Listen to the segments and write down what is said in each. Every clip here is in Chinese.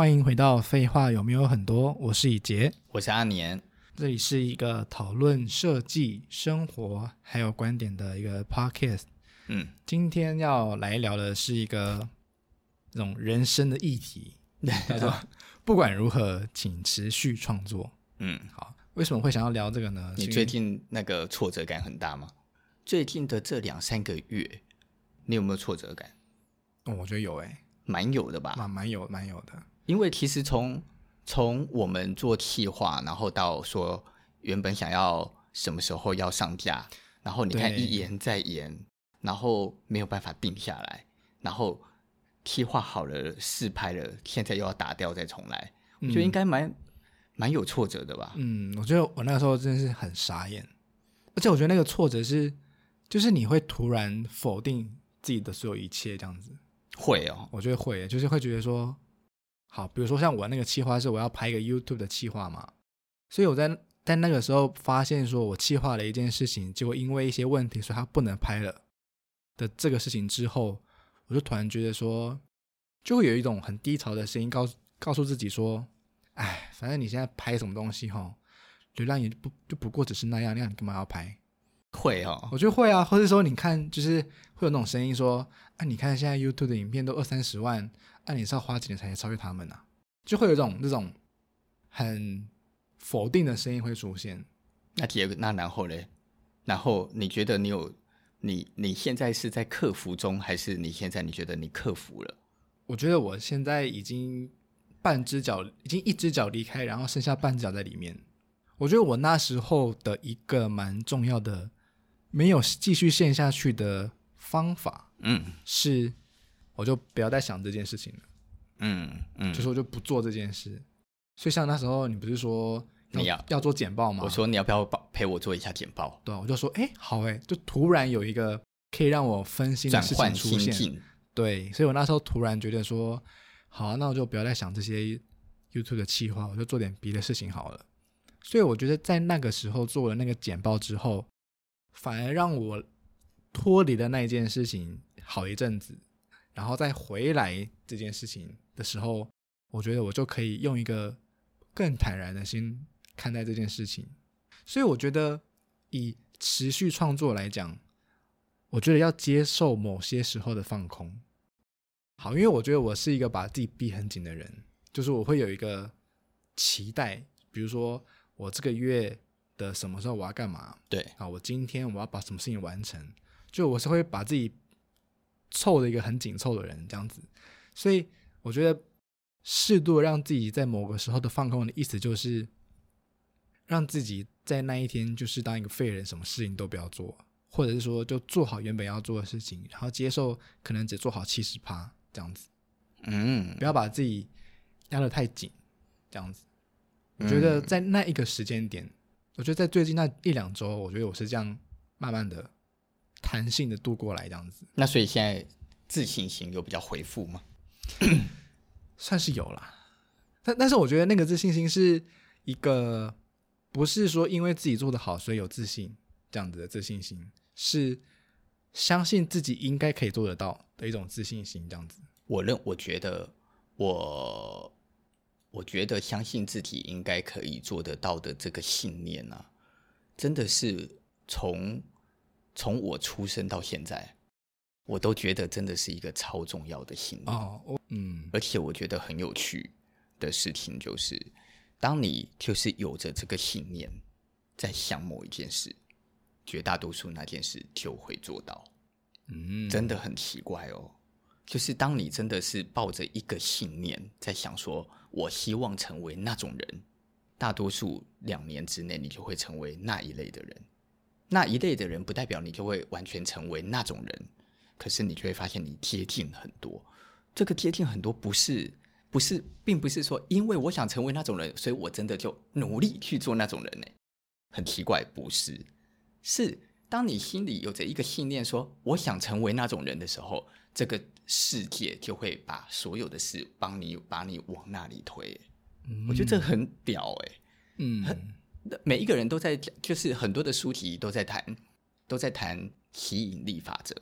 欢迎回到废话有没有很多？我是以杰，我是阿年，这里是一个讨论设计、生活还有观点的一个 podcast。嗯，今天要来聊的是一个这种人生的议题，叫做 不管如何，请持续创作。嗯，好，为什么会想要聊这个呢？你最近那个挫折感很大吗？最近的这两三个月，你有没有挫折感？哦，我觉得有诶，蛮有的吧？蛮蛮有蛮有的。因为其实从从我们做企划，然后到说原本想要什么时候要上架，然后你看一延再延，然后没有办法定下来，然后企划好了试拍了，现在又要打掉再重来，我觉得应该蛮蛮有挫折的吧？嗯，我觉得我那个时候真的是很傻眼，而且我觉得那个挫折是，就是你会突然否定自己的所有一切这样子。会哦，我觉得会，就是会觉得说。好，比如说像我那个企划是我要拍一个 YouTube 的企划嘛，所以我在在那个时候发现说我企划了一件事情，结果因为一些问题，所以它不能拍了的这个事情之后，我就突然觉得说，就会有一种很低潮的声音告告诉自己说，哎，反正你现在拍什么东西哈，流量也不就不过只是那样，那样你干嘛要拍？会哦，我觉得会啊，或者说你看，就是会有那种声音说，啊，你看现在 YouTube 的影片都二三十万。那你是要花几年才能超越他们呢？啊？就会有一种那种很否定的声音会出现。那第二个，那然后嘞？然后你觉得你有你你现在是在克服中，还是你现在你觉得你克服了？我觉得我现在已经半只脚，已经一只脚离开，然后剩下半只脚在里面。我觉得我那时候的一个蛮重要的没有继续陷下去的方法，嗯，是。我就不要再想这件事情了，嗯嗯，就是我就不做这件事。所以像那时候你不是说要你要要做简报吗？我说你要不要陪我做一下简报？对，我就说哎好哎，就突然有一个可以让我分心的事情出现。对，所以我那时候突然觉得说好啊，那我就不要再想这些 YouTube 的企划，我就做点别的事情好了。所以我觉得在那个时候做了那个简报之后，反而让我脱离了那一件事情好一阵子。然后再回来这件事情的时候，我觉得我就可以用一个更坦然的心看待这件事情。所以我觉得以持续创作来讲，我觉得要接受某些时候的放空。好，因为我觉得我是一个把自己逼很紧的人，就是我会有一个期待，比如说我这个月的什么时候我要干嘛？对啊，我今天我要把什么事情完成？就我是会把自己。凑的一个很紧凑的人，这样子，所以我觉得适度让自己在某个时候的放空的意思，就是让自己在那一天就是当一个废人，什么事情都不要做，或者是说就做好原本要做的事情，然后接受可能只做好七十趴这样子，嗯，不要把自己压得太紧，这样子。我觉得在那一个时间点，我觉得在最近那一两周，我觉得我是这样慢慢的。弹性的度过来这样子，那所以现在自信心有比较回复吗？算是有啦，但但是我觉得那个自信心是一个，不是说因为自己做得好所以有自信这样子的自信心，是相信自己应该可以做得到的一种自信心这样子。我认我觉得我我觉得相信自己应该可以做得到的这个信念啊，真的是从。从我出生到现在，我都觉得真的是一个超重要的信念哦，嗯，而且我觉得很有趣的事情就是，当你就是有着这个信念，在想某一件事，绝大多数那件事就会做到，嗯，真的很奇怪哦。就是当你真的是抱着一个信念在想说，我希望成为那种人，大多数两年之内你就会成为那一类的人。那一类的人不代表你就会完全成为那种人，可是你就会发现你贴近很多。这个贴近很多不是不是，并不是说因为我想成为那种人，所以我真的就努力去做那种人呢。很奇怪，不是，是当你心里有着一个信念说我想成为那种人的时候，这个世界就会把所有的事帮你把你往那里推。嗯，我觉得这很屌哎，嗯，很。每一个人都在讲，就是很多的书籍都在谈，都在谈吸引力法则，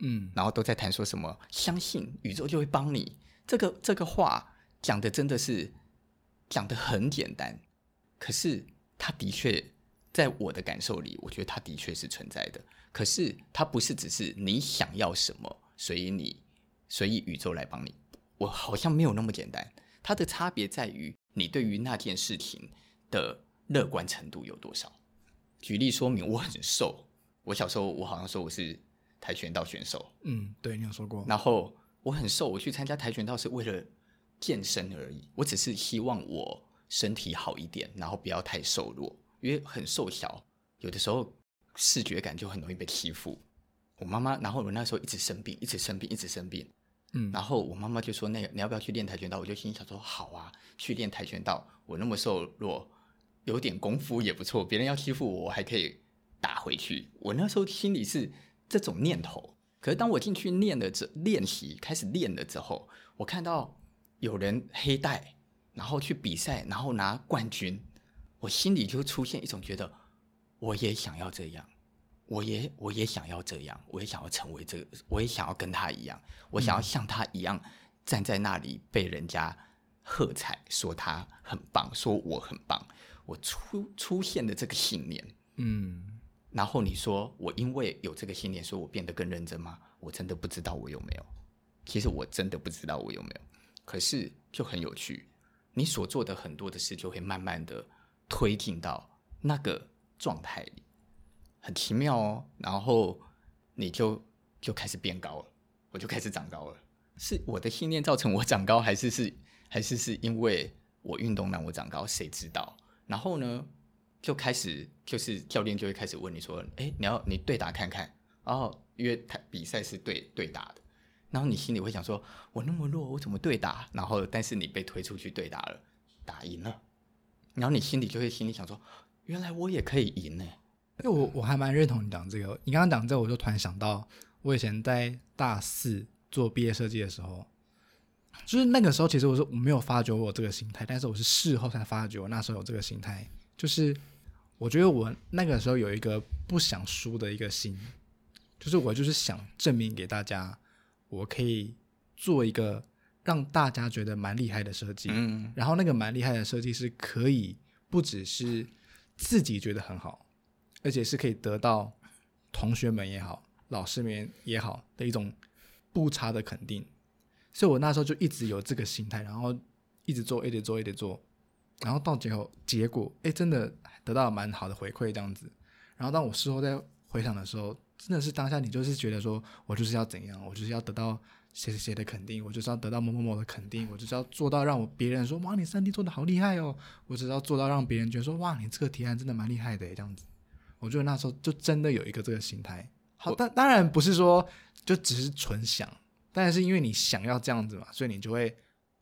嗯，然后都在谈说什么相信宇宙就会帮你。这个这个话讲的真的是讲的很简单，可是它的确在我的感受里，我觉得它的确是存在的。可是它不是只是你想要什么，所以你所以宇宙来帮你。我好像没有那么简单。它的差别在于你对于那件事情的乐观程度有多少。举例说明，我很瘦。我小时候，我好像说我是跆拳道选手。嗯，对，你有说过。然后我很瘦，我去参加跆拳道是为了健身而已。我只是希望我身体好一点，然后不要太瘦弱，因为很瘦小，有的时候视觉感就很容易被欺负。我妈妈，然后我那时候一直生病，一直生病，一直生病。嗯，然后我妈妈就说：“那个你要不要去练跆拳道？”我就心想说：“好啊，去练跆拳道。我那么瘦弱，有点功夫也不错。别人要欺负我，我还可以打回去。”我那时候心里是这种念头。可是当我进去练了这练习，开始练了之后，我看到有人黑带，然后去比赛，然后拿冠军，我心里就出现一种觉得，我也想要这样。我也我也想要这样，我也想要成为这个，我也想要跟他一样，我想要像他一样站在那里被人家喝彩，说他很棒，说我很棒。我出出现的这个信念，嗯，然后你说我因为有这个信念，说我变得更认真吗？我真的不知道我有没有。其实我真的不知道我有没有。可是就很有趣，你所做的很多的事就会慢慢的推进到那个状态里。很奇妙哦，然后你就就开始变高了，我就开始长高了。是我的信念造成我长高，还是是还是是因为我运动让我长高？谁知道？然后呢，就开始就是教练就会开始问你说：“哎，你要你对打看看。”然后因为他比赛是对对打的，然后你心里会想说：“我那么弱，我怎么对打？”然后但是你被推出去对打了，打赢了，然后你心里就会心里想说：“原来我也可以赢呢。”因为我我还蛮认同你讲这个，你刚刚讲这，我就突然想到，我以前在大四做毕业设计的时候，就是那个时候，其实我是我没有发觉我这个心态，但是我是事后才发觉我那时候有这个心态，就是我觉得我那个时候有一个不想输的一个心，就是我就是想证明给大家，我可以做一个让大家觉得蛮厉害的设计，嗯，然后那个蛮厉害的设计是可以不只是自己觉得很好。而且是可以得到同学们也好、老师们也好的一种不差的肯定，所以我那时候就一直有这个心态，然后一直做，一直做，一直做，然后到最后结果，哎，真的得到了蛮好的回馈这样子。然后当我事后在回想的时候，真的是当下你就是觉得说，我就是要怎样，我就是要得到谁谁谁的肯定，我就是要得到某某某的肯定，我就是要做到让我别人说，哇，你三 D 做的好厉害哦，我只要做到让别人觉得说，哇，你这个提案真的蛮厉害的，这样子。我觉得那时候就真的有一个这个心态，好，但当然不是说就只是纯想，但是因为你想要这样子嘛，所以你就会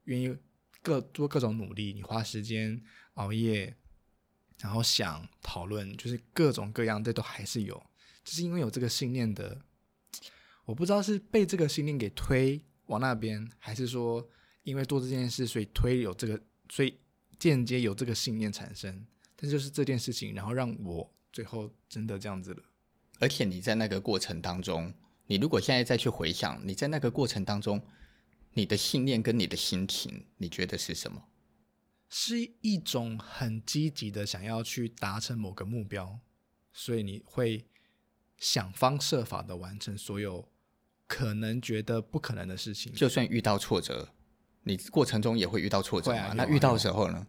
愿意各做各种努力，你花时间熬夜，然后想讨论，就是各种各样这都还是有，就是因为有这个信念的，我不知道是被这个信念给推往那边，还是说因为做这件事所以推有这个，所以间接有这个信念产生，但就是这件事情，然后让我。最后真的这样子了，而且你在那个过程当中，你如果现在再去回想，你在那个过程当中，你的信念跟你的心情，你觉得是什么？是一种很积极的想要去达成某个目标，所以你会想方设法的完成所有可能觉得不可能的事情。就算遇到挫折，你过程中也会遇到挫折吗？啊、那遇到的时候呢？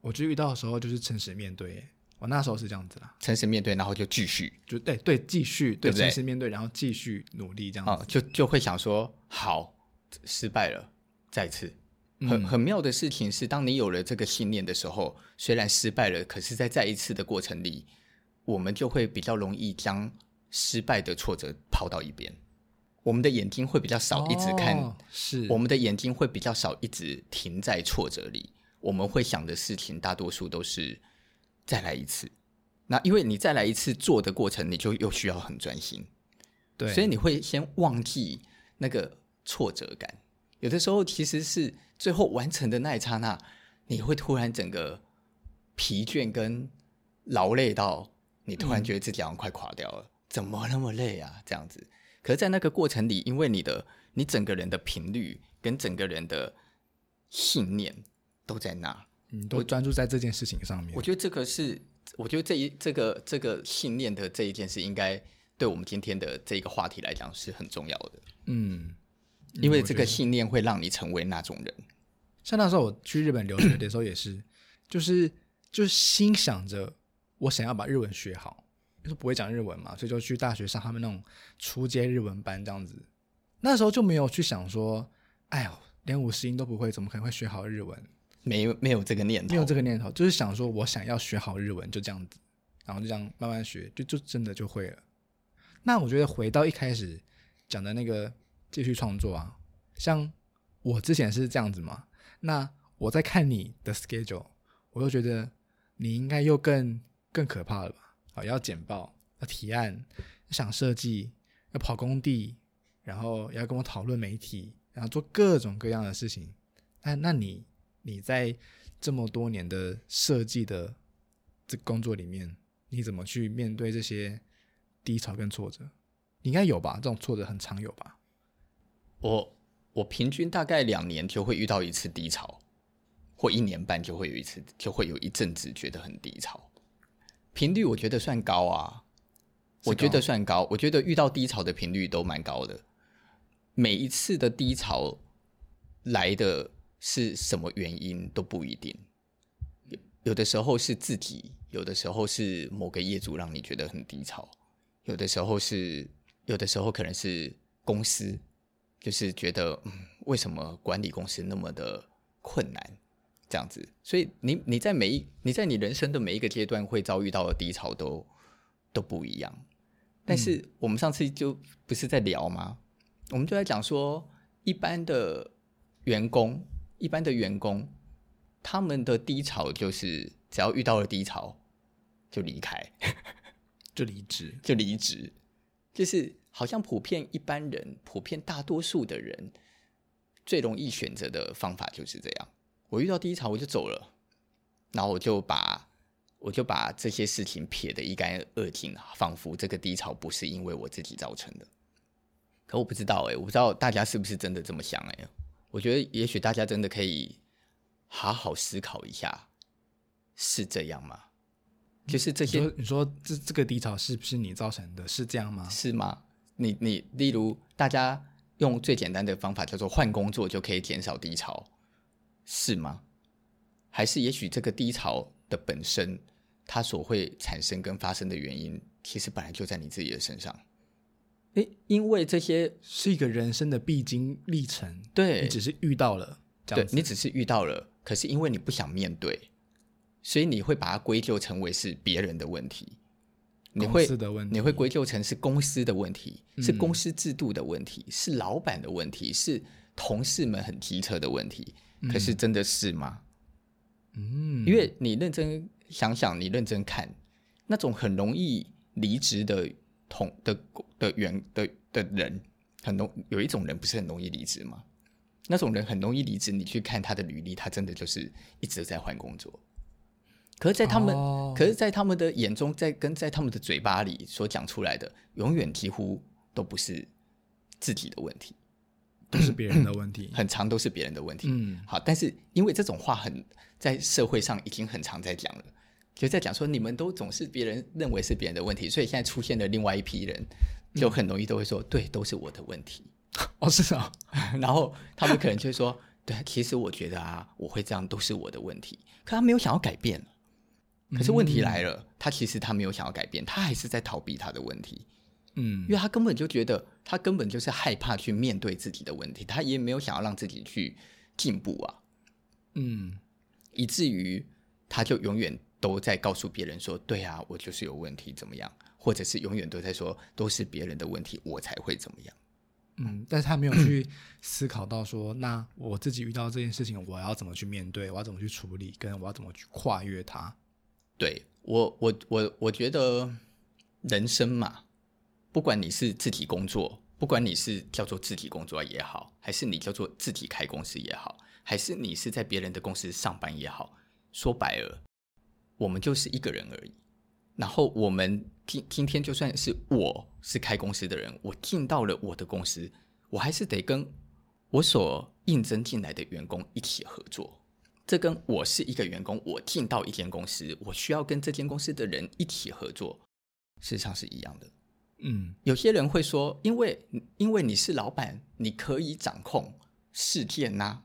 我觉得遇到的时候就是诚实面对。我那时候是这样子啦，诚实面对，然后就继续，就对对，继续对，诚实面对，然后继续努力这样子，哦、就就会想说，好，失败了，再次。很、嗯、很妙的事情是，当你有了这个信念的时候，虽然失败了，可是，在再一次的过程里，我们就会比较容易将失败的挫折抛到一边，我们的眼睛会比较少一直看，哦、是。我们的眼睛会比较少一直停在挫折里，我们会想的事情大多数都是。再来一次，那因为你再来一次做的过程，你就又需要很专心，对，所以你会先忘记那个挫折感。有的时候其实是最后完成的那一刹那，你会突然整个疲倦跟劳累到，你突然觉得自己好像快垮掉了，嗯、怎么那么累啊？这样子。可是，在那个过程里，因为你的你整个人的频率跟整个人的信念都在那，嗯，都专注在这件事情上面。我觉得这个是，我觉得这一这个这个信念的这一件事，应该对我们今天的这个话题来讲是很重要的。嗯，因为这个信念会让你成为那种人。像那时候我去日本留学的时候也是，就是就是心想着我想要把日文学好，就是不会讲日文嘛，所以就去大学上他们那种初阶日文班这样子。那时候就没有去想说，哎呦，连五十音都不会，怎么可能会学好日文？没没有这个念头，没有这个念头，就是想说我想要学好日文，就这样子，然后就这样慢慢学，就就真的就会了。那我觉得回到一开始讲的那个继续创作啊，像我之前是这样子嘛，那我在看你的 schedule，我又觉得你应该又更更可怕了吧？啊，要简报，要提案，想设计，要跑工地。然后要跟我讨论媒体，然后做各种各样的事情。那那你你在这么多年的设计的这工作里面，你怎么去面对这些低潮跟挫折？你应该有吧？这种挫折很常有吧？我我平均大概两年就会遇到一次低潮，或一年半就会有一次，就会有一阵子觉得很低潮。频率我觉得算高啊，我觉得算高。我觉得遇到低潮的频率都蛮高的。每一次的低潮来的是什么原因都不一定，有有的时候是自己，有的时候是某个业主让你觉得很低潮，有的时候是，有的时候可能是公司，就是觉得，嗯，为什么管理公司那么的困难，这样子，所以你你在每一你在你人生的每一个阶段会遭遇到的低潮都都不一样，但是我们上次就不是在聊吗？我们就在讲说，一般的员工，一般的员工，他们的低潮就是只要遇到了低潮，就离开，就离职，就离职，就是好像普遍一般人，普遍大多数的人，最容易选择的方法就是这样。我遇到低潮，我就走了，然后我就把我就把这些事情撇得一干二净，仿佛这个低潮不是因为我自己造成的。可我不知道哎、欸，我不知道大家是不是真的这么想哎、欸？我觉得也许大家真的可以好好思考一下，是这样吗？就是这些，你说，这这个低潮是不是你造成的？是这样吗？是吗？你你例如大家用最简单的方法叫做换工作就可以减少低潮，是吗？还是也许这个低潮的本身，它所会产生跟发生的原因，其实本来就在你自己的身上？诶，因为这些是一个人生的必经历程，对，你只是遇到了，对，你只是遇到了，可是因为你不想面对，所以你会把它归咎成为是别人的问题，你会你会归咎成是公司的问题，是公司制度的问题，嗯、是老板的问题，是同事们很机车的问题，可是真的是吗？嗯，因为你认真想想，你认真看，那种很容易离职的。同的的员的的人很容有一种人不是很容易离职吗？那种人很容易离职，你去看他的履历，他真的就是一直在换工作。可是，在他们、哦、可是，在他们的眼中，在跟在他们的嘴巴里所讲出来的，永远几乎都不是自己的问题，都是别人的问题，很长都是别人的问题。嗯，好，但是因为这种话很在社会上已经很常在讲了。就在讲说，你们都总是别人认为是别人的问题，所以现在出现了另外一批人，就很容易都会说，嗯、对，都是我的问题。哦，是啊。然后他们可能就会说，对，其实我觉得啊，我会这样都是我的问题。可他没有想要改变。可是问题来了，嗯、他其实他没有想要改变，他还是在逃避他的问题。嗯，因为他根本就觉得，他根本就是害怕去面对自己的问题，他也没有想要让自己去进步啊。嗯，以至于他就永远。都在告诉别人说：“对啊，我就是有问题，怎么样？”或者是永远都在说：“都是别人的问题，我才会怎么样。”嗯，但是他没有去思考到说：“那我自己遇到这件事情，我要怎么去面对？我要怎么去处理？跟我要怎么去跨越它？”对，我，我，我，我觉得人生嘛，不管你是自己工作，不管你是叫做自己工作也好，还是你叫做自己开公司也好，还是你是在别人的公司上班也好，说白了。我们就是一个人而已，然后我们今今天就算是我是开公司的人，我进到了我的公司，我还是得跟我所应征进来的员工一起合作。这跟我是一个员工，我进到一间公司，我需要跟这间公司的人一起合作，事实上是一样的。嗯，有些人会说，因为因为你是老板，你可以掌控事件呐、啊。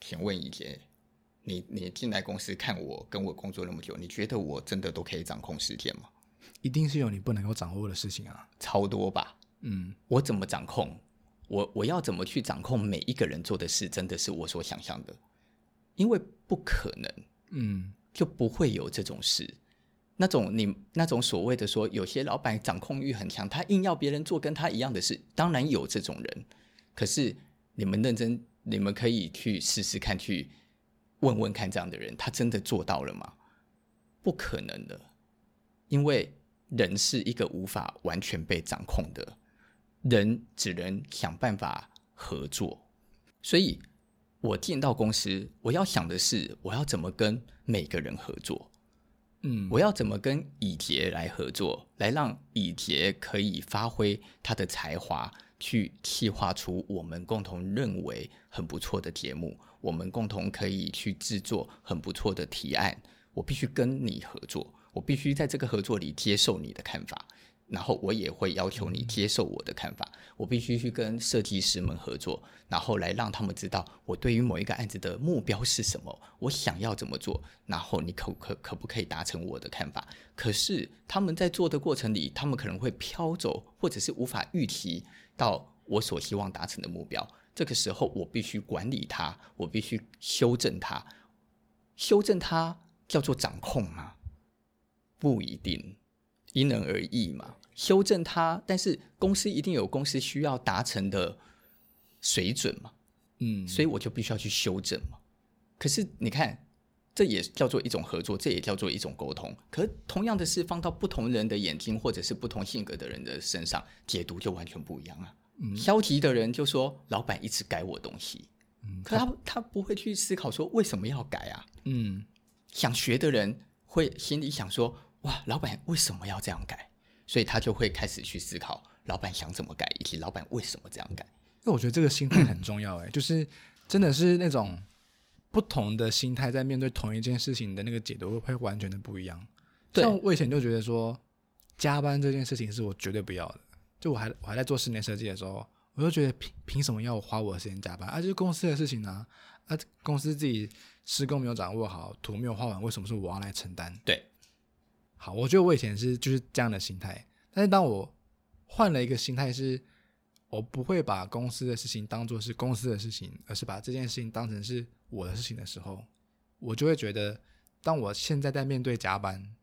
请问一姐，你你进来公司看我，跟我工作那么久，你觉得我真的都可以掌控时间吗？一定是有你不能够掌握的事情啊，超多吧？嗯，我怎么掌控？我我要怎么去掌控每一个人做的事？真的是我所想象的？因为不可能，嗯，就不会有这种事。那种你那种所谓的说，有些老板掌控欲很强，他硬要别人做跟他一样的事，当然有这种人。可是你们认真，你们可以去试试看，去问问看，这样的人他真的做到了吗？不可能的，因为人是一个无法完全被掌控的，人只能想办法合作，所以。我进到公司，我要想的是，我要怎么跟每个人合作？嗯，我要怎么跟以杰来合作，来让以杰可以发挥他的才华，去企划出我们共同认为很不错的节目，我们共同可以去制作很不错的提案。我必须跟你合作，我必须在这个合作里接受你的看法。然后我也会要求你接受我的看法，我必须去跟设计师们合作，然后来让他们知道我对于某一个案子的目标是什么，我想要怎么做，然后你可可可不可以达成我的看法？可是他们在做的过程里，他们可能会飘走，或者是无法预期到我所希望达成的目标。这个时候，我必须管理它，我必须修正它，修正它叫做掌控吗？不一定。因人而异嘛，修正它，但是公司一定有公司需要达成的水准嘛，嗯，所以我就必须要去修正嘛。可是你看，这也叫做一种合作，这也叫做一种沟通。可同样的是放到不同人的眼睛，或者是不同性格的人的身上，解读就完全不一样啊。嗯，消极的人就说老板一直改我东西，嗯，可他他不会去思考说为什么要改啊？嗯，想学的人会心里想说。哇，老板为什么要这样改？所以他就会开始去思考，老板想怎么改，以及老板为什么这样改。那我觉得这个心态很重要，哎，就是真的是那种不同的心态在面对同一件事情的那个解读会完全的不一样。对，像我以前就觉得说，加班这件事情是我绝对不要的。就我还我还在做室内设计的时候，我就觉得凭凭什么要我花我的时间加班？啊，就是公司的事情啊，啊，公司自己施工没有掌握好，图没有画完，为什么是我要来承担？对。好，我觉得我以前是就是这样的心态，但是当我换了一个心态，是我不会把公司的事情当做是公司的事情，而是把这件事情当成是我的事情的时候，我就会觉得，当我现在在面对加班，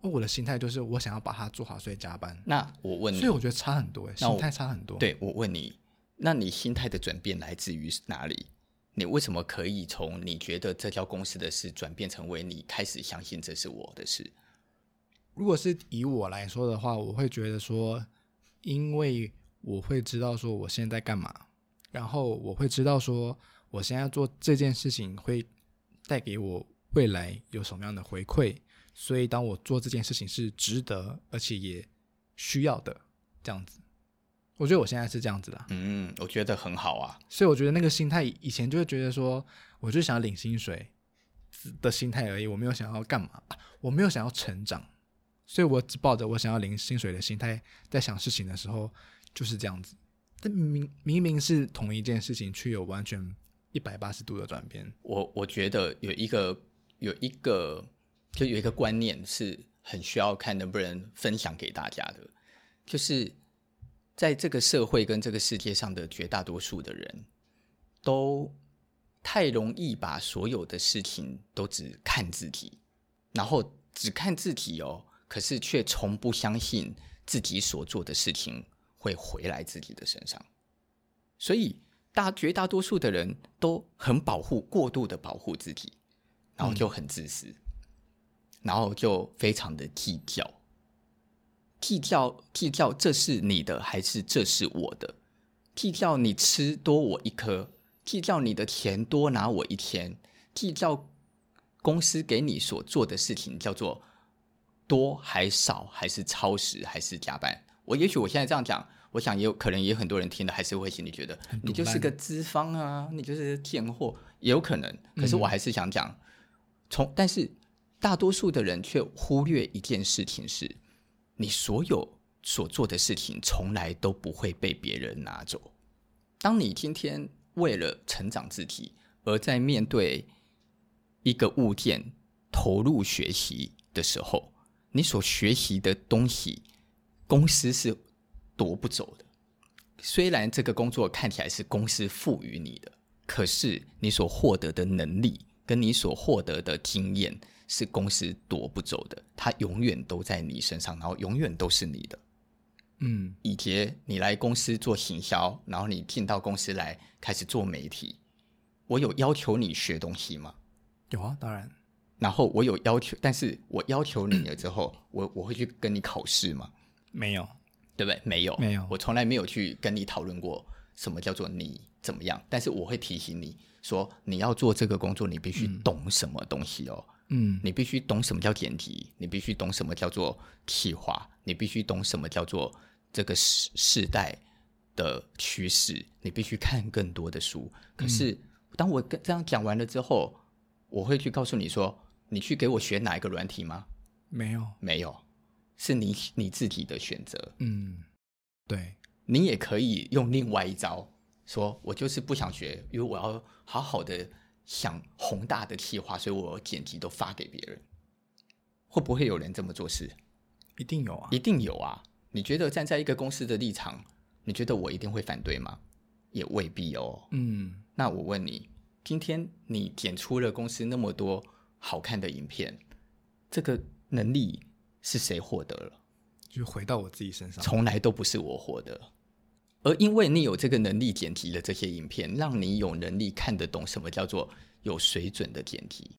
我的心态就是我想要把它做好，所以加班。那我问你，所以我觉得差很多，心态差很多。对，我问你，那你心态的转变来自于哪里？你为什么可以从你觉得这家公司的事转变成为你开始相信这是我的事？如果是以我来说的话，我会觉得说，因为我会知道说我现在在干嘛，然后我会知道说我现在做这件事情会带给我未来有什么样的回馈，所以当我做这件事情是值得而且也需要的这样子，我觉得我现在是这样子的。嗯，我觉得很好啊。所以我觉得那个心态以前就会觉得说，我就想要领薪水的心态而已，我没有想要干嘛，我没有想要成长。所以我只抱着我想要领薪水的心态在想事情的时候，就是这样子。但明明明是同一件事情，却有完全一百八十度的转变。我我觉得有一个有一个就有一个观念是很需要看能不能分享给大家的，就是在这个社会跟这个世界上的绝大多数的人都太容易把所有的事情都只看自己，然后只看自己哦。可是却从不相信自己所做的事情会回来自己的身上，所以大绝大多数的人都很保护，过度的保护自己，然后就很自私，然后就非常的计较，计较计较这是你的还是这是我的，计较你吃多我一颗，计较你的钱多拿我一天，计较公司给你所做的事情叫做。多还少，还是超时，还是加班？我也许我现在这样讲，我想也有可能也有很多人听了还是会心里觉得你就是个资方啊，你就是贱货，也有可能。可是我还是想讲，从、嗯、但是大多数的人却忽略一件事情是，你所有所做的事情从来都不会被别人拿走。当你今天为了成长自己而在面对一个物件投入学习的时候，你所学习的东西，公司是夺不走的。虽然这个工作看起来是公司赋予你的，可是你所获得的能力跟你所获得的经验是公司夺不走的，它永远都在你身上，然后永远都是你的。嗯，以前你来公司做行销，然后你进到公司来开始做媒体，我有要求你学东西吗？有啊，当然。然后我有要求，但是我要求你了之后，我我会去跟你考试吗？没有，对不对？没有，没有。我从来没有去跟你讨论过什么叫做你怎么样，但是我会提醒你说，你要做这个工作，你必须懂什么东西哦。嗯，你必须懂什么叫剪辑，你必须懂什么叫做企划，你必须懂什么叫做这个世世代的趋势，你必须看更多的书。可是当我跟这样讲完了之后，我会去告诉你说。你去给我学哪一个软体吗？没有，没有，是你你自己的选择。嗯，对，你也可以用另外一招，说我就是不想学，因为我要好好的想宏大的计划，所以我剪辑都发给别人。会不会有人这么做事？一定有啊，一定有啊。你觉得站在一个公司的立场，你觉得我一定会反对吗？也未必哦。嗯，那我问你，今天你剪出了公司那么多。好看的影片，这个能力是谁获得了？就回到我自己身上，从来都不是我获得。而因为你有这个能力剪辑了这些影片，让你有能力看得懂什么叫做有水准的剪辑，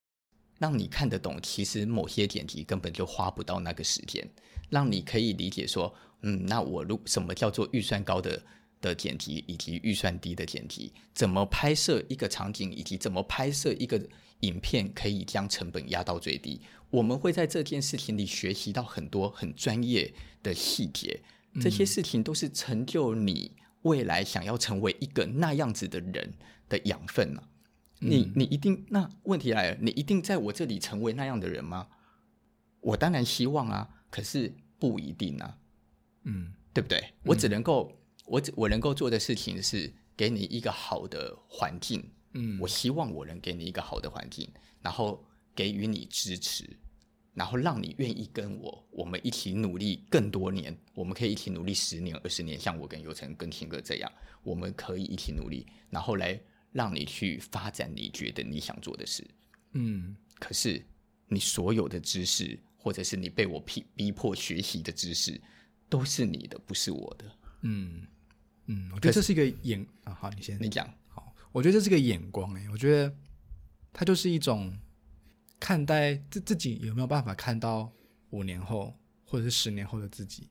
让你看得懂其实某些剪辑根本就花不到那个时间，让你可以理解说，嗯，那我如什么叫做预算高的的剪辑，以及预算低的剪辑，怎么拍摄一个场景，以及怎么拍摄一个。影片可以将成本压到最低，我们会在这件事情里学习到很多很专业的细节，这些事情都是成就你未来想要成为一个那样子的人的养分呢、啊。你你一定，那问题来了，你一定在我这里成为那样的人吗？我当然希望啊，可是不一定啊。嗯，对不对？我只能够，我只我能够做的事情是给你一个好的环境。嗯，我希望我能给你一个好的环境，然后给予你支持，然后让你愿意跟我，我们一起努力更多年，我们可以一起努力十年、二十年，像我跟尤成、跟 King 哥这样，我们可以一起努力，然后来让你去发展你觉得你想做的事。嗯，可是你所有的知识，或者是你被我逼逼迫学习的知识，都是你的，不是我的。嗯嗯，我觉得这是一个眼啊，好，你先，你讲。我觉得这是个眼光哎，我觉得它就是一种看待自自己有没有办法看到五年后或者是十年后的自己。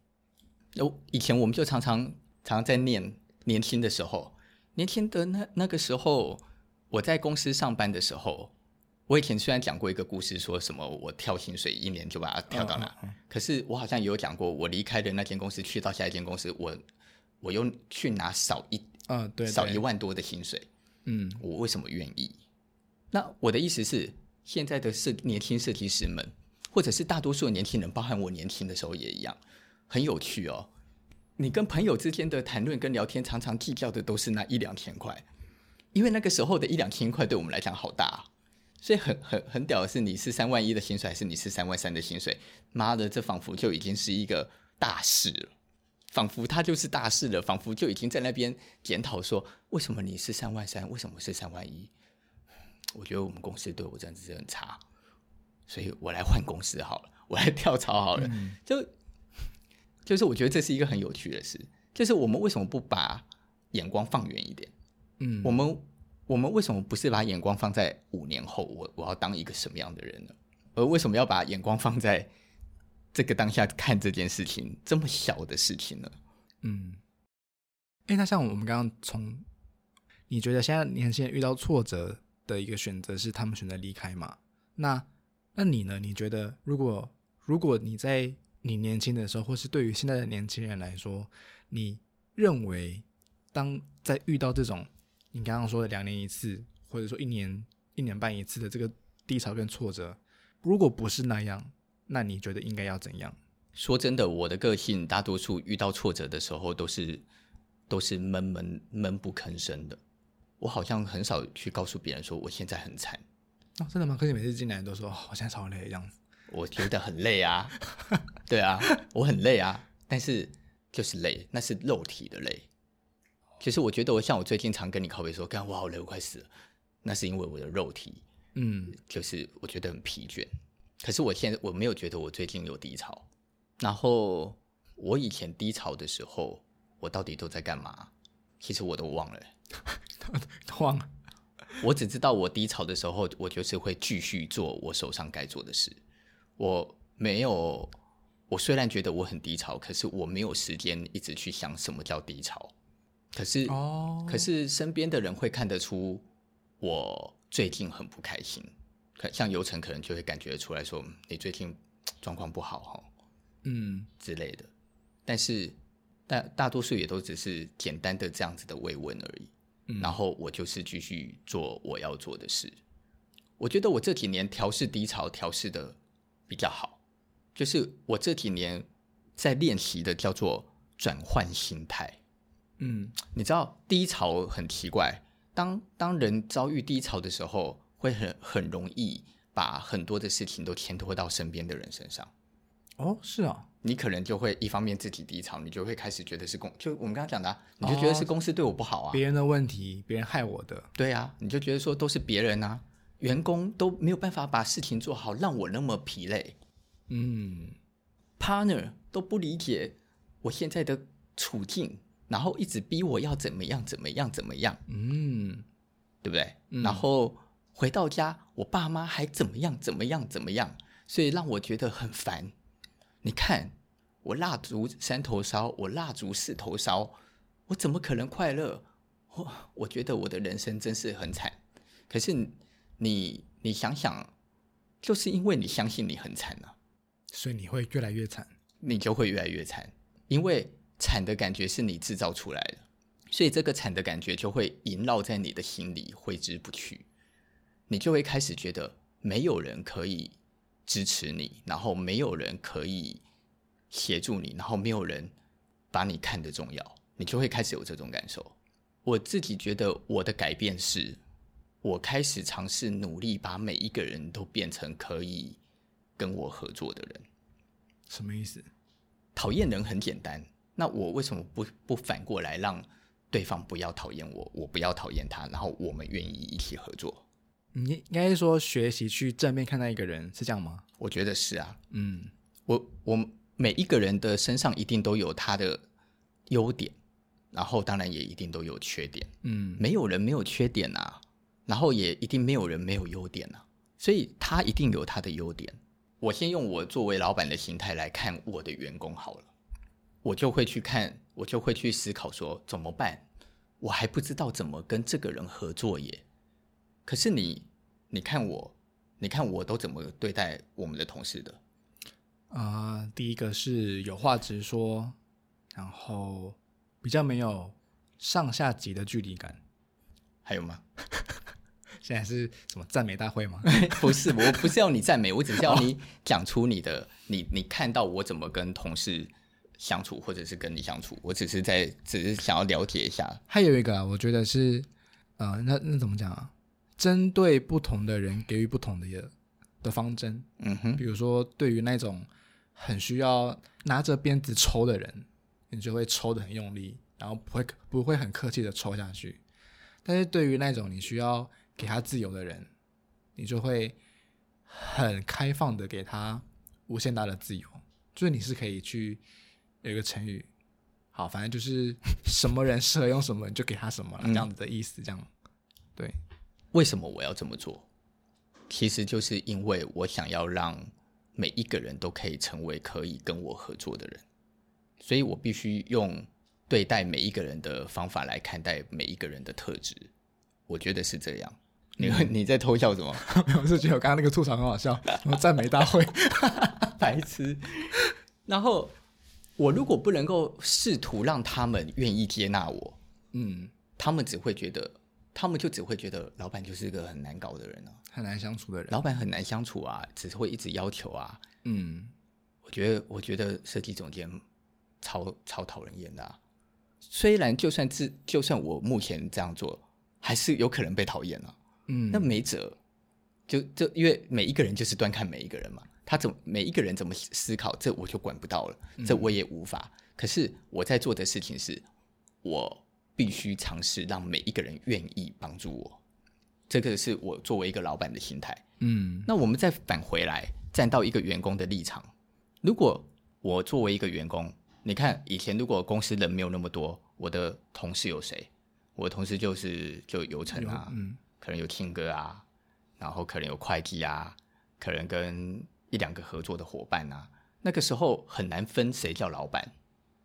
哦，以前我们就常常常常在念年轻的时候，年轻的那那个时候，我在公司上班的时候，我以前虽然讲过一个故事，说什么我跳薪水一年就把它跳到哪，可是我好像也有讲过，我离开的那间公司去到下一间公司，我我又去拿少一嗯、对少一万多的薪水。嗯，我为什么愿意？那我的意思是，现在的设年轻设计师们，或者是大多数的年轻人，包含我年轻的时候也一样，很有趣哦。你跟朋友之间的谈论跟聊天，常常计较的都是那一两千块，因为那个时候的一两千块对我们来讲好大啊，所以很很很屌的是，你是三万一的薪水，还是你是三万三的薪水？妈的，这仿佛就已经是一个大事了。仿佛他就是大事了，仿佛就已经在那边检讨说，为什么你是三万三，为什么是三万一？我觉得我们公司对我真的是很差，所以我来换公司好了，我来跳槽好了。嗯、就就是我觉得这是一个很有趣的事，就是我们为什么不把眼光放远一点？嗯，我们我们为什么不是把眼光放在五年后，我我要当一个什么样的人呢？而为什么要把眼光放在？这个当下看这件事情这么小的事情呢？嗯，哎，那像我们刚刚从你觉得现在年轻人遇到挫折的一个选择是他们选择离开嘛？那那你呢？你觉得如果如果你在你年轻的时候，或是对于现在的年轻人来说，你认为，当在遇到这种你刚刚说的两年一次，或者说一年一年半一次的这个低潮跟挫折，如果不是那样，那你觉得应该要怎样？说真的，我的个性大多数遇到挫折的时候都是都是闷闷闷不吭声的。我好像很少去告诉别人说我现在很惨。哦，真的吗？可是每次进来都说我现在超累这样子。我觉得很累啊，对啊，我很累啊，但是就是累，那是肉体的累。其实我觉得我像我最近常跟你靠背说，干我好累，我快死了，那是因为我的肉体，嗯，就是我觉得很疲倦。可是我现在我没有觉得我最近有低潮。然后我以前低潮的时候，我到底都在干嘛？其实我都忘了，忘了。我只知道我低潮的时候，我就是会继续做我手上该做的事。我没有，我虽然觉得我很低潮，可是我没有时间一直去想什么叫低潮。可是，哦，可是身边的人会看得出我最近很不开心。像游晨可能就会感觉出来说，你最近状况不好哈。嗯之类的，但是大大多数也都只是简单的这样子的慰问而已。嗯，然后我就是继续做我要做的事。我觉得我这几年调试低潮调试的比较好，就是我这几年在练习的叫做转换心态。嗯，你知道低潮很奇怪，当当人遭遇低潮的时候，会很很容易把很多的事情都牵拖到身边的人身上。哦，是啊，你可能就会一方面自己低潮，你就会开始觉得是公，就我们刚刚讲的、啊，你就觉得是公司对我不好啊，别人的问题，别人害我的，对啊，你就觉得说都是别人啊，员工都没有办法把事情做好，让我那么疲累，嗯，partner 都不理解我现在的处境，然后一直逼我要怎么样怎么样怎么样，嗯，对不对？嗯、然后回到家，我爸妈还怎么样怎么样怎么样，所以让我觉得很烦。你看，我蜡烛三头烧，我蜡烛四头烧，我怎么可能快乐？我我觉得我的人生真是很惨。可是你你想想，就是因为你相信你很惨啊，所以你会越来越惨，你就会越来越惨。因为惨的感觉是你制造出来的，所以这个惨的感觉就会萦绕在你的心里，挥之不去。你就会开始觉得没有人可以。支持你，然后没有人可以协助你，然后没有人把你看得重要，你就会开始有这种感受。我自己觉得我的改变是，我开始尝试努力把每一个人都变成可以跟我合作的人。什么意思？讨厌人很简单，那我为什么不不反过来让对方不要讨厌我，我不要讨厌他，然后我们愿意一起合作？你应该是说学习去正面看待一个人，是这样吗？我觉得是啊。嗯，我我每一个人的身上一定都有他的优点，然后当然也一定都有缺点。嗯，没有人没有缺点啊，然后也一定没有人没有优点啊，所以他一定有他的优点。我先用我作为老板的心态来看我的员工好了，我就会去看，我就会去思考说怎么办？我还不知道怎么跟这个人合作耶。可是你，你看我，你看我都怎么对待我们的同事的？啊、呃，第一个是有话直说，然后比较没有上下级的距离感。还有吗？现在是什么赞美大会吗？不是，我不是要你赞美，我只是要你讲出你的，你你看到我怎么跟同事相处，或者是跟你相处。我只是在，只是想要了解一下。还有一个啊，我觉得是，呃，那那怎么讲啊？针对不同的人给予不同的的方针，嗯哼，比如说对于那种很需要拿着鞭子抽的人，你就会抽的很用力，然后不会不会很客气的抽下去。但是对于那种你需要给他自由的人，你就会很开放的给他无限大的自由，就是你是可以去有一个成语，好，反正就是什么人适合用什么，你就给他什么了，这样子的意思，这样，对。为什么我要这么做？其实就是因为我想要让每一个人都可以成为可以跟我合作的人，所以我必须用对待每一个人的方法来看待每一个人的特质。我觉得是这样。你、嗯、你在偷笑什么？我是觉得我刚刚那个吐槽很好笑，什么赞美大会，白痴。然后我如果不能够试图让他们愿意接纳我，嗯，他们只会觉得，他们就只会觉得老板就是一个很难搞的人啊，很难相处的人。老板很难相处啊，只是会一直要求啊。嗯，我觉得，我觉得设计总监超超讨人厌的啊。虽然就算自就算我目前这样做，还是有可能被讨厌了。嗯，那没辙，就就因为每一个人就是端看每一个人嘛。他怎么每一个人怎么思考，这我就管不到了，这我也无法。嗯、可是我在做的事情是，我必须尝试让每一个人愿意帮助我。这个是我作为一个老板的心态。嗯，那我们再返回来，站到一个员工的立场。如果我作为一个员工，你看以前如果公司人没有那么多，我的同事有谁？我的同事就是就有成啊，嗯，可能有听歌啊，然后可能有会计啊，可能跟一两个合作的伙伴啊，那个时候很难分谁叫老板，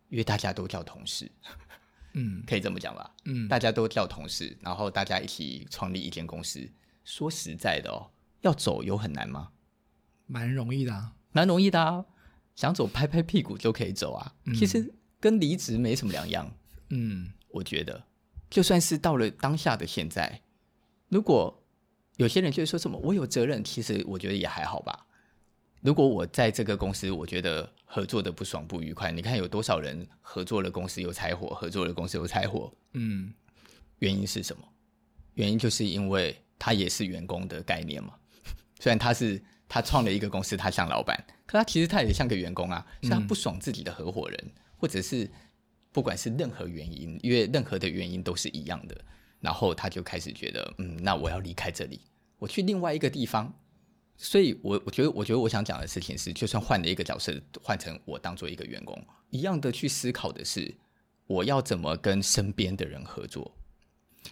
因为大家都叫同事，嗯，可以这么讲吧，嗯，大家都叫同事，然后大家一起创立一间公司。说实在的哦，要走有很难吗？蛮容易的啊，蛮容易的啊，想走拍拍屁股就可以走啊。嗯，其实跟离职没什么两样。嗯，我觉得就算是到了当下的现在，如果有些人就会说什么我有责任，其实我觉得也还好吧。如果我在这个公司，我觉得合作的不爽不愉快，你看有多少人合作了公司有柴火，合作了公司有柴火，嗯，原因是什么？原因就是因为他也是员工的概念嘛。虽然他是他创了一个公司，他像老板，可他其实他也像个员工啊，是他不爽自己的合伙人，或者是不管是任何原因，因为任何的原因都是一样的，然后他就开始觉得，嗯，那我要离开这里，我去另外一个地方。所以我，我我觉得，我觉得我想讲的事情是，就算换了一个角色，换成我当做一个员工，一样的去思考的是，我要怎么跟身边的人合作。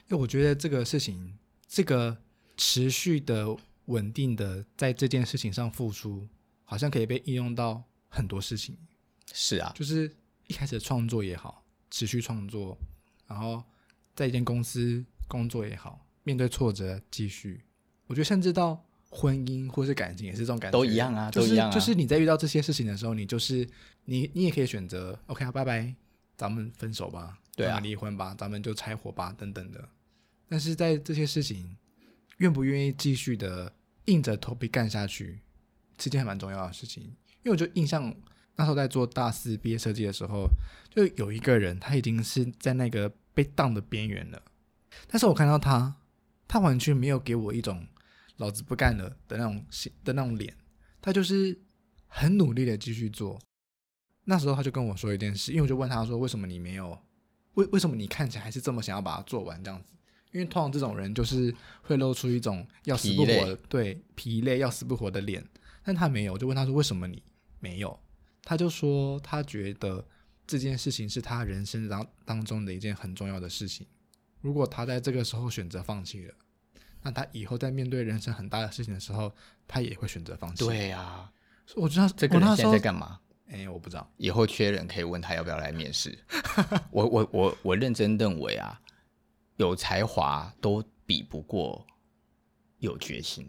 因为我觉得这个事情，这个持续的、稳定的在这件事情上付出，好像可以被应用到很多事情。是啊，就是一开始创作也好，持续创作，然后在一间公司工作也好，面对挫折继续。我觉得甚至到。婚姻或是感情也是这种感觉，都一样啊，就是、都一样啊。就是你在遇到这些事情的时候，你就是你，你也可以选择 OK 啊，拜拜，咱们分手吧，对啊，离婚吧，咱们就拆伙吧，等等的。但是在这些事情，愿不愿意继续的硬着头皮干下去，是件还蛮重要的事情。因为我就印象那时候在做大四毕业设计的时候，就有一个人，他已经是在那个被当的边缘了，但是我看到他，他完全没有给我一种。老子不干了的那种的那种脸，他就是很努力的继续做。那时候他就跟我说一件事，因为我就问他说：“为什么你没有？为为什么你看起来还是这么想要把它做完这样子？”因为通常这种人就是会露出一种要死不活的，对，疲累要死不活的脸。但他没有，我就问他说：“为什么你没有？”他就说他觉得这件事情是他人生当当中的一件很重要的事情。如果他在这个时候选择放弃了。那他以后在面对人生很大的事情的时候，他也会选择放弃。对呀、啊，我知道这个人现在在干嘛？哎，我不知道。以后缺人可以问他要不要来面试。我我我我认真认为啊，有才华都比不过有决心。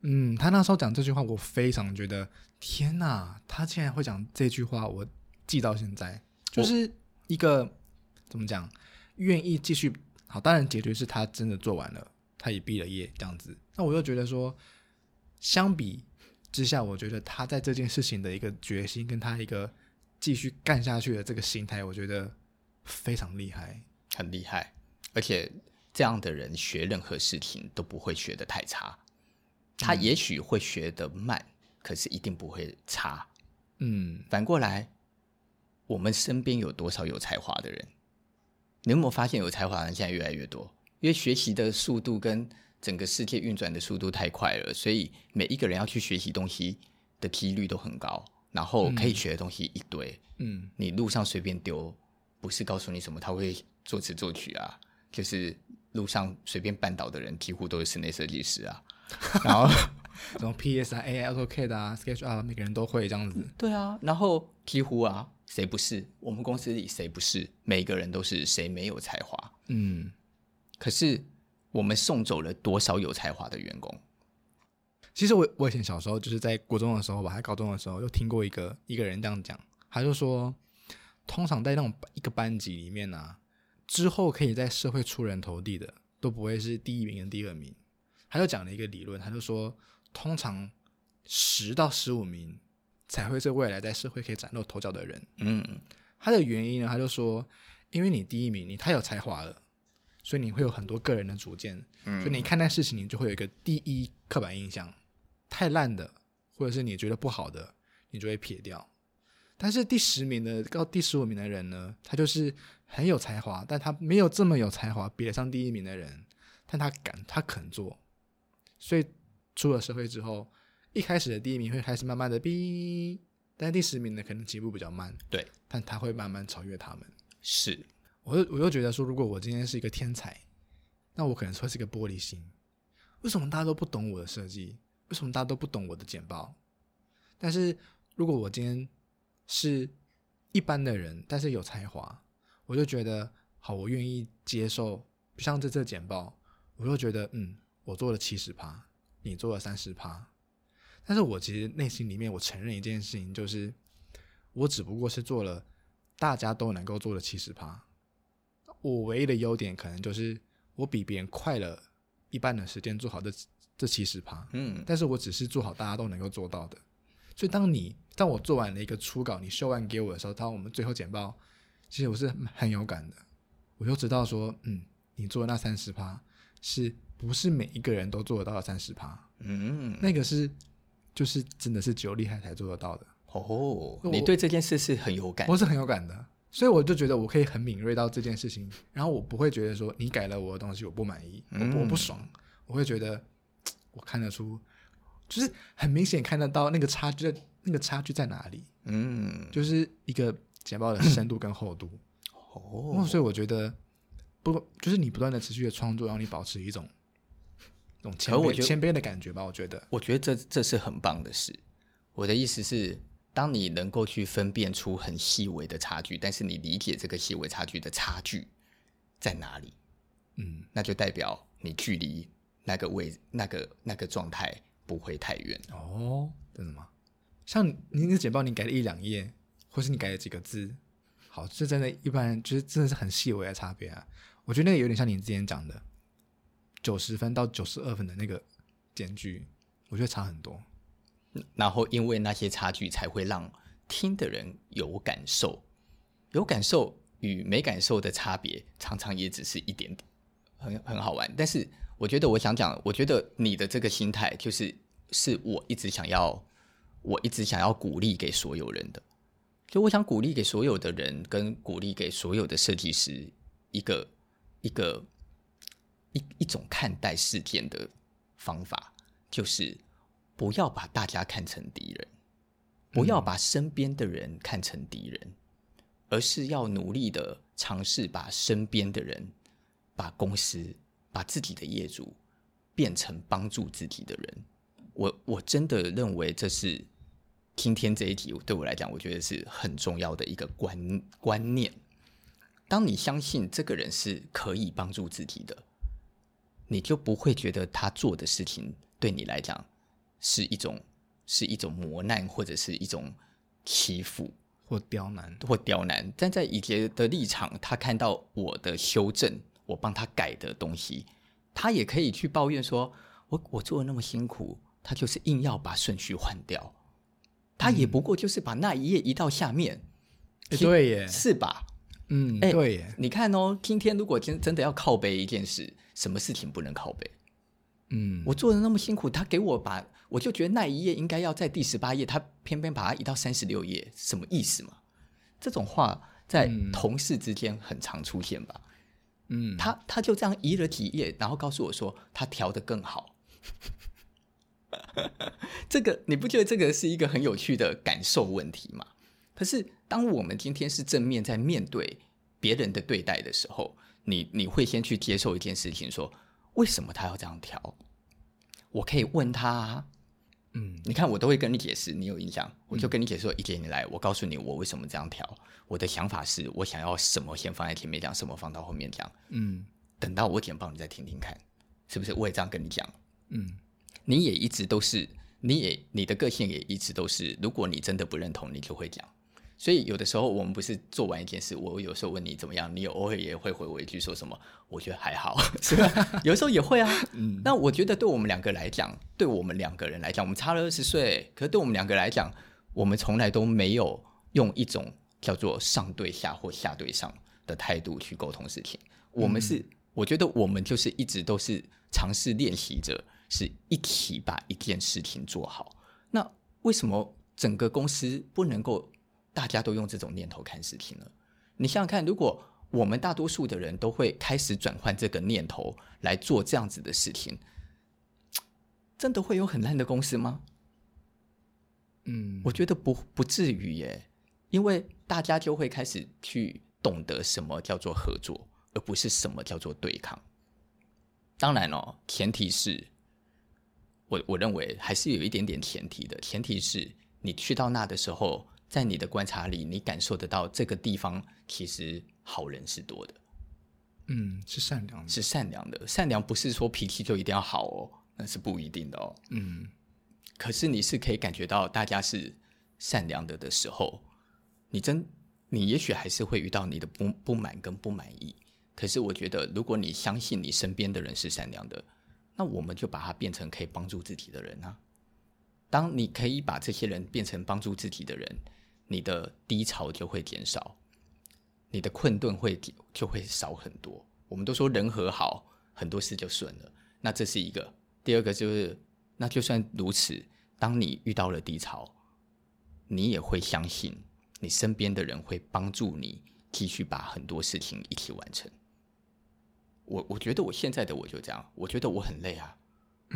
嗯，他那时候讲这句话，我非常觉得天哪！他竟然会讲这句话，我记到现在，就是一个怎么讲，愿意继续。好，当然结局是他真的做完了。他也毕了业，这样子，那我又觉得说，相比之下，我觉得他在这件事情的一个决心，跟他一个继续干下去的这个心态，我觉得非常厉害，很厉害。而且这样的人学任何事情都不会学的太差，他也许会学的慢，嗯、可是一定不会差。嗯，反过来，我们身边有多少有才华的人？你有没有发现有才华的人现在越来越多？因为学习的速度跟整个世界运转的速度太快了，所以每一个人要去学习东西的几率都很高，然后可以学的东西一堆。嗯，你路上随便丢，不是告诉你什么他会作词作曲啊，就是路上随便绊倒的人几乎都是室内设计师啊。然后什么 PS 啊、AI、AutoCAD 啊、SketchUp 啊，每个人都会这样子。对啊，然后几乎啊，谁不是？我们公司里谁不是？每个人都是，谁没有才华？嗯。可是，我们送走了多少有才华的员工？其实我我以前小时候就是在国中的时候吧，还高中的时候，又听过一个一个人这样讲，他就说，通常在那种一个班级里面呢、啊，之后可以在社会出人头地的，都不会是第一名跟第二名。他就讲了一个理论，他就说，通常十到十五名才会是未来在社会可以崭露头角的人。嗯，他的原因呢，他就说，因为你第一名，你太有才华了，所以你会有很多个人的主见，嗯，所以你看待事情，你就会有一个第一刻板印象。太烂的，或者是你觉得不好的，你就会撇掉。但是第十名的到第十五名的人呢，他就是很有才华，但他没有这么有才华比得上第一名的人，但他敢，他肯做。所以出了社会之后，一开始的第一名会开始慢慢的逼，但是第十名呢，可能起步比较慢，对，但他会慢慢超越他们。是，我又我又觉得说，如果我今天是一个天才，那我可能会是一个玻璃心。为什么大家都不懂我的设计？为什么大家都不懂我的简报？但是如果我今天是一般的人，但是有才华，我就觉得好，我愿意接受。像这次简报，我就觉得嗯，我做了七十趴，你做了三十趴。但是我其实内心里面，我承认一件事情，就是我只不过是做了大家都能够做的七十趴。我唯一的优点可能就是我比别人快了一半的时间做好这。这七十趴，嗯，但是我只是做好大家都能够做到的，所以当你当我做完了一个初稿，你修完给我的时候，当我们最后简报，其实我是很有感的，我就知道说，嗯，你做的那三十趴，是不是每一个人都做得到的三十趴？嗯，那个是就是真的是只有厉害才做得到的。哦，你对这件事是很有感，我是很有感的，所以我就觉得我可以很敏锐到这件事情，然后我不会觉得说你改了我的东西我不满意，我不我不爽，我会觉得。我看得出，就是很明显看得到那个差距，那个差距在哪里？嗯，就是一个简报的深度跟厚度。哦，所以我觉得，不，就是你不断的持续的创作，让你保持一种，那种谦卑谦卑的感觉吧。我觉得，我觉得这这是很棒的事。我的意思是，当你能够去分辨出很细微的差距，但是你理解这个细微差距的差距在哪里，嗯，那就代表你距离。那个位，那个那个状态不会太远哦，真的吗？像你的简报，你改了一两页，或是你改了几个字，好，这真的，一般就是真的是很细微的差别啊。我觉得那个有点像你之前讲的九十分到九十二分的那个间距，我觉得差很多。然后因为那些差距，才会让听的人有感受，有感受与没感受的差别，常常也只是一点点，很很好玩，但是。我觉得我想讲，我觉得你的这个心态就是是我一直想要，我一直想要鼓励给所有人的。就我想鼓励给所有的人，跟鼓励给所有的设计师一个一个一一种看待事件的方法，就是不要把大家看成敌人，不要把身边的人看成敌人，而是要努力的尝试把身边的人，把公司。把自己的业主变成帮助自己的人，我我真的认为这是今天这一题对我来讲，我觉得是很重要的一个观观念。当你相信这个人是可以帮助自己的，你就不会觉得他做的事情对你来讲是一种是一种磨难，或者是一种欺负或刁难或刁难。站在以杰的立场，他看到我的修正。我帮他改的东西，他也可以去抱怨说：“我我做的那么辛苦，他就是硬要把顺序换掉。他也不过就是把那一页移到下面。嗯”对耶，是吧？嗯，对耶。你看哦，今天如果真真的要靠背一件事，什么事情不能靠背？嗯，我做的那么辛苦，他给我把，我就觉得那一页应该要在第十八页，他偏偏把它移到三十六页，什么意思嘛？这种话在同事之间很常出现吧？嗯，他他就这样移了几页，然后告诉我说他调得更好。这个你不觉得这个是一个很有趣的感受问题吗？可是当我们今天是正面在面对别人的对待的时候，你你会先去接受一件事情，说为什么他要这样调？我可以问他。嗯，你看我都会跟你解释，你有印象，我就跟你解释说，一姐你来，我告诉你我为什么这样调。我的想法是我想要什么先放在前面讲，什么放到后面讲。嗯，等到我简报你再听听看，是不是？我也这样跟你讲。嗯，你也一直都是，你也你的个性也一直都是，如果你真的不认同，你就会讲。所以有的时候我们不是做完一件事，我有时候问你怎么样，你偶尔也会回我一句说什么，我觉得还好，是吧？有时候也会啊。嗯，那我觉得对我们两个来讲，对我们两个人来讲，我们差了二十岁，可是对我们两个来讲，我们从来都没有用一种叫做上对下或下对上的态度去沟通事情。我们是，嗯、我觉得我们就是一直都是尝试练习着，是一起把一件事情做好。那为什么整个公司不能够大家都用这种念头看事情了？你想想看，如果我们大多数的人都会开始转换这个念头来做这样子的事情，真的会有很烂的公司吗？嗯，我觉得不不至于耶，因为大家就会开始去懂得什么叫做合作。而不是什么叫做对抗。当然哦，前提是，我我认为还是有一点点前提的。前提是你去到那的时候，在你的观察里，你感受得到这个地方其实好人是多的。嗯，是善良的，是善良的。善良不是说脾气就一定要好哦，那是不一定的哦。嗯，可是你是可以感觉到大家是善良的的时候，你真你也许还是会遇到你的不不满跟不满意。可是我觉得，如果你相信你身边的人是善良的，那我们就把它变成可以帮助自己的人啊。当你可以把这些人变成帮助自己的人，你的低潮就会减少，你的困顿会就会少很多。我们都说人和好，很多事就顺了。那这是一个。第二个就是，那就算如此，当你遇到了低潮，你也会相信你身边的人会帮助你继续把很多事情一起完成。我我觉得我现在的我就这样，我觉得我很累啊，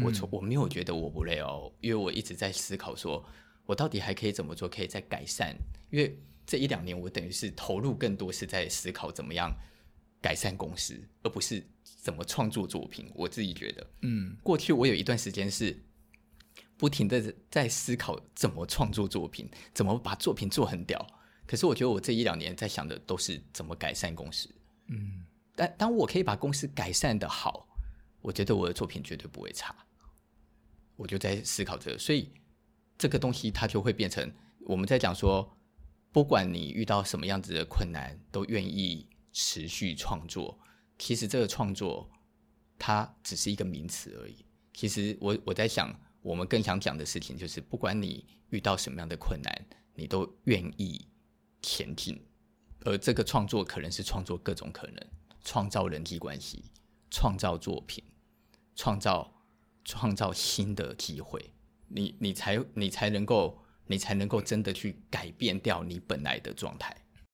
我从我没有觉得我不累哦，因为我一直在思考说，我到底还可以怎么做，可以再改善。因为这一两年我等于是投入更多是在思考怎么样改善公司，而不是怎么创作作品。我自己觉得，嗯，过去我有一段时间是不停的在思考怎么创作作品，怎么把作品做很屌。可是我觉得我这一两年在想的都是怎么改善公司，嗯。但当我可以把公司改善的好，我觉得我的作品绝对不会差。我就在思考这个，所以这个东西它就会变成我们在讲说，不管你遇到什么样子的困难，都愿意持续创作。其实这个创作它只是一个名词而已。其实我我在想，我们更想讲的事情就是，不管你遇到什么样的困难，你都愿意前进。而这个创作可能是创作各种可能。创造人际关系，创造作品，创造创造新的机会，你你才你才能够你才能够真的去改变掉你本来的状态。